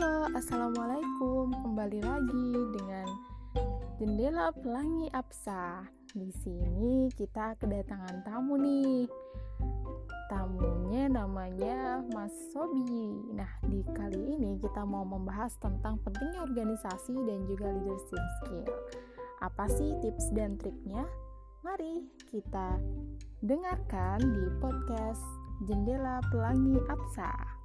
Halo, Assalamualaikum, kembali lagi dengan Jendela Pelangi Apsa. Di sini kita kedatangan tamu nih. Tamunya namanya Mas Sobi. Nah, di kali ini kita mau membahas tentang pentingnya organisasi dan juga leadership skill. Apa sih tips dan triknya? Mari kita dengarkan di podcast Jendela Pelangi Apsa.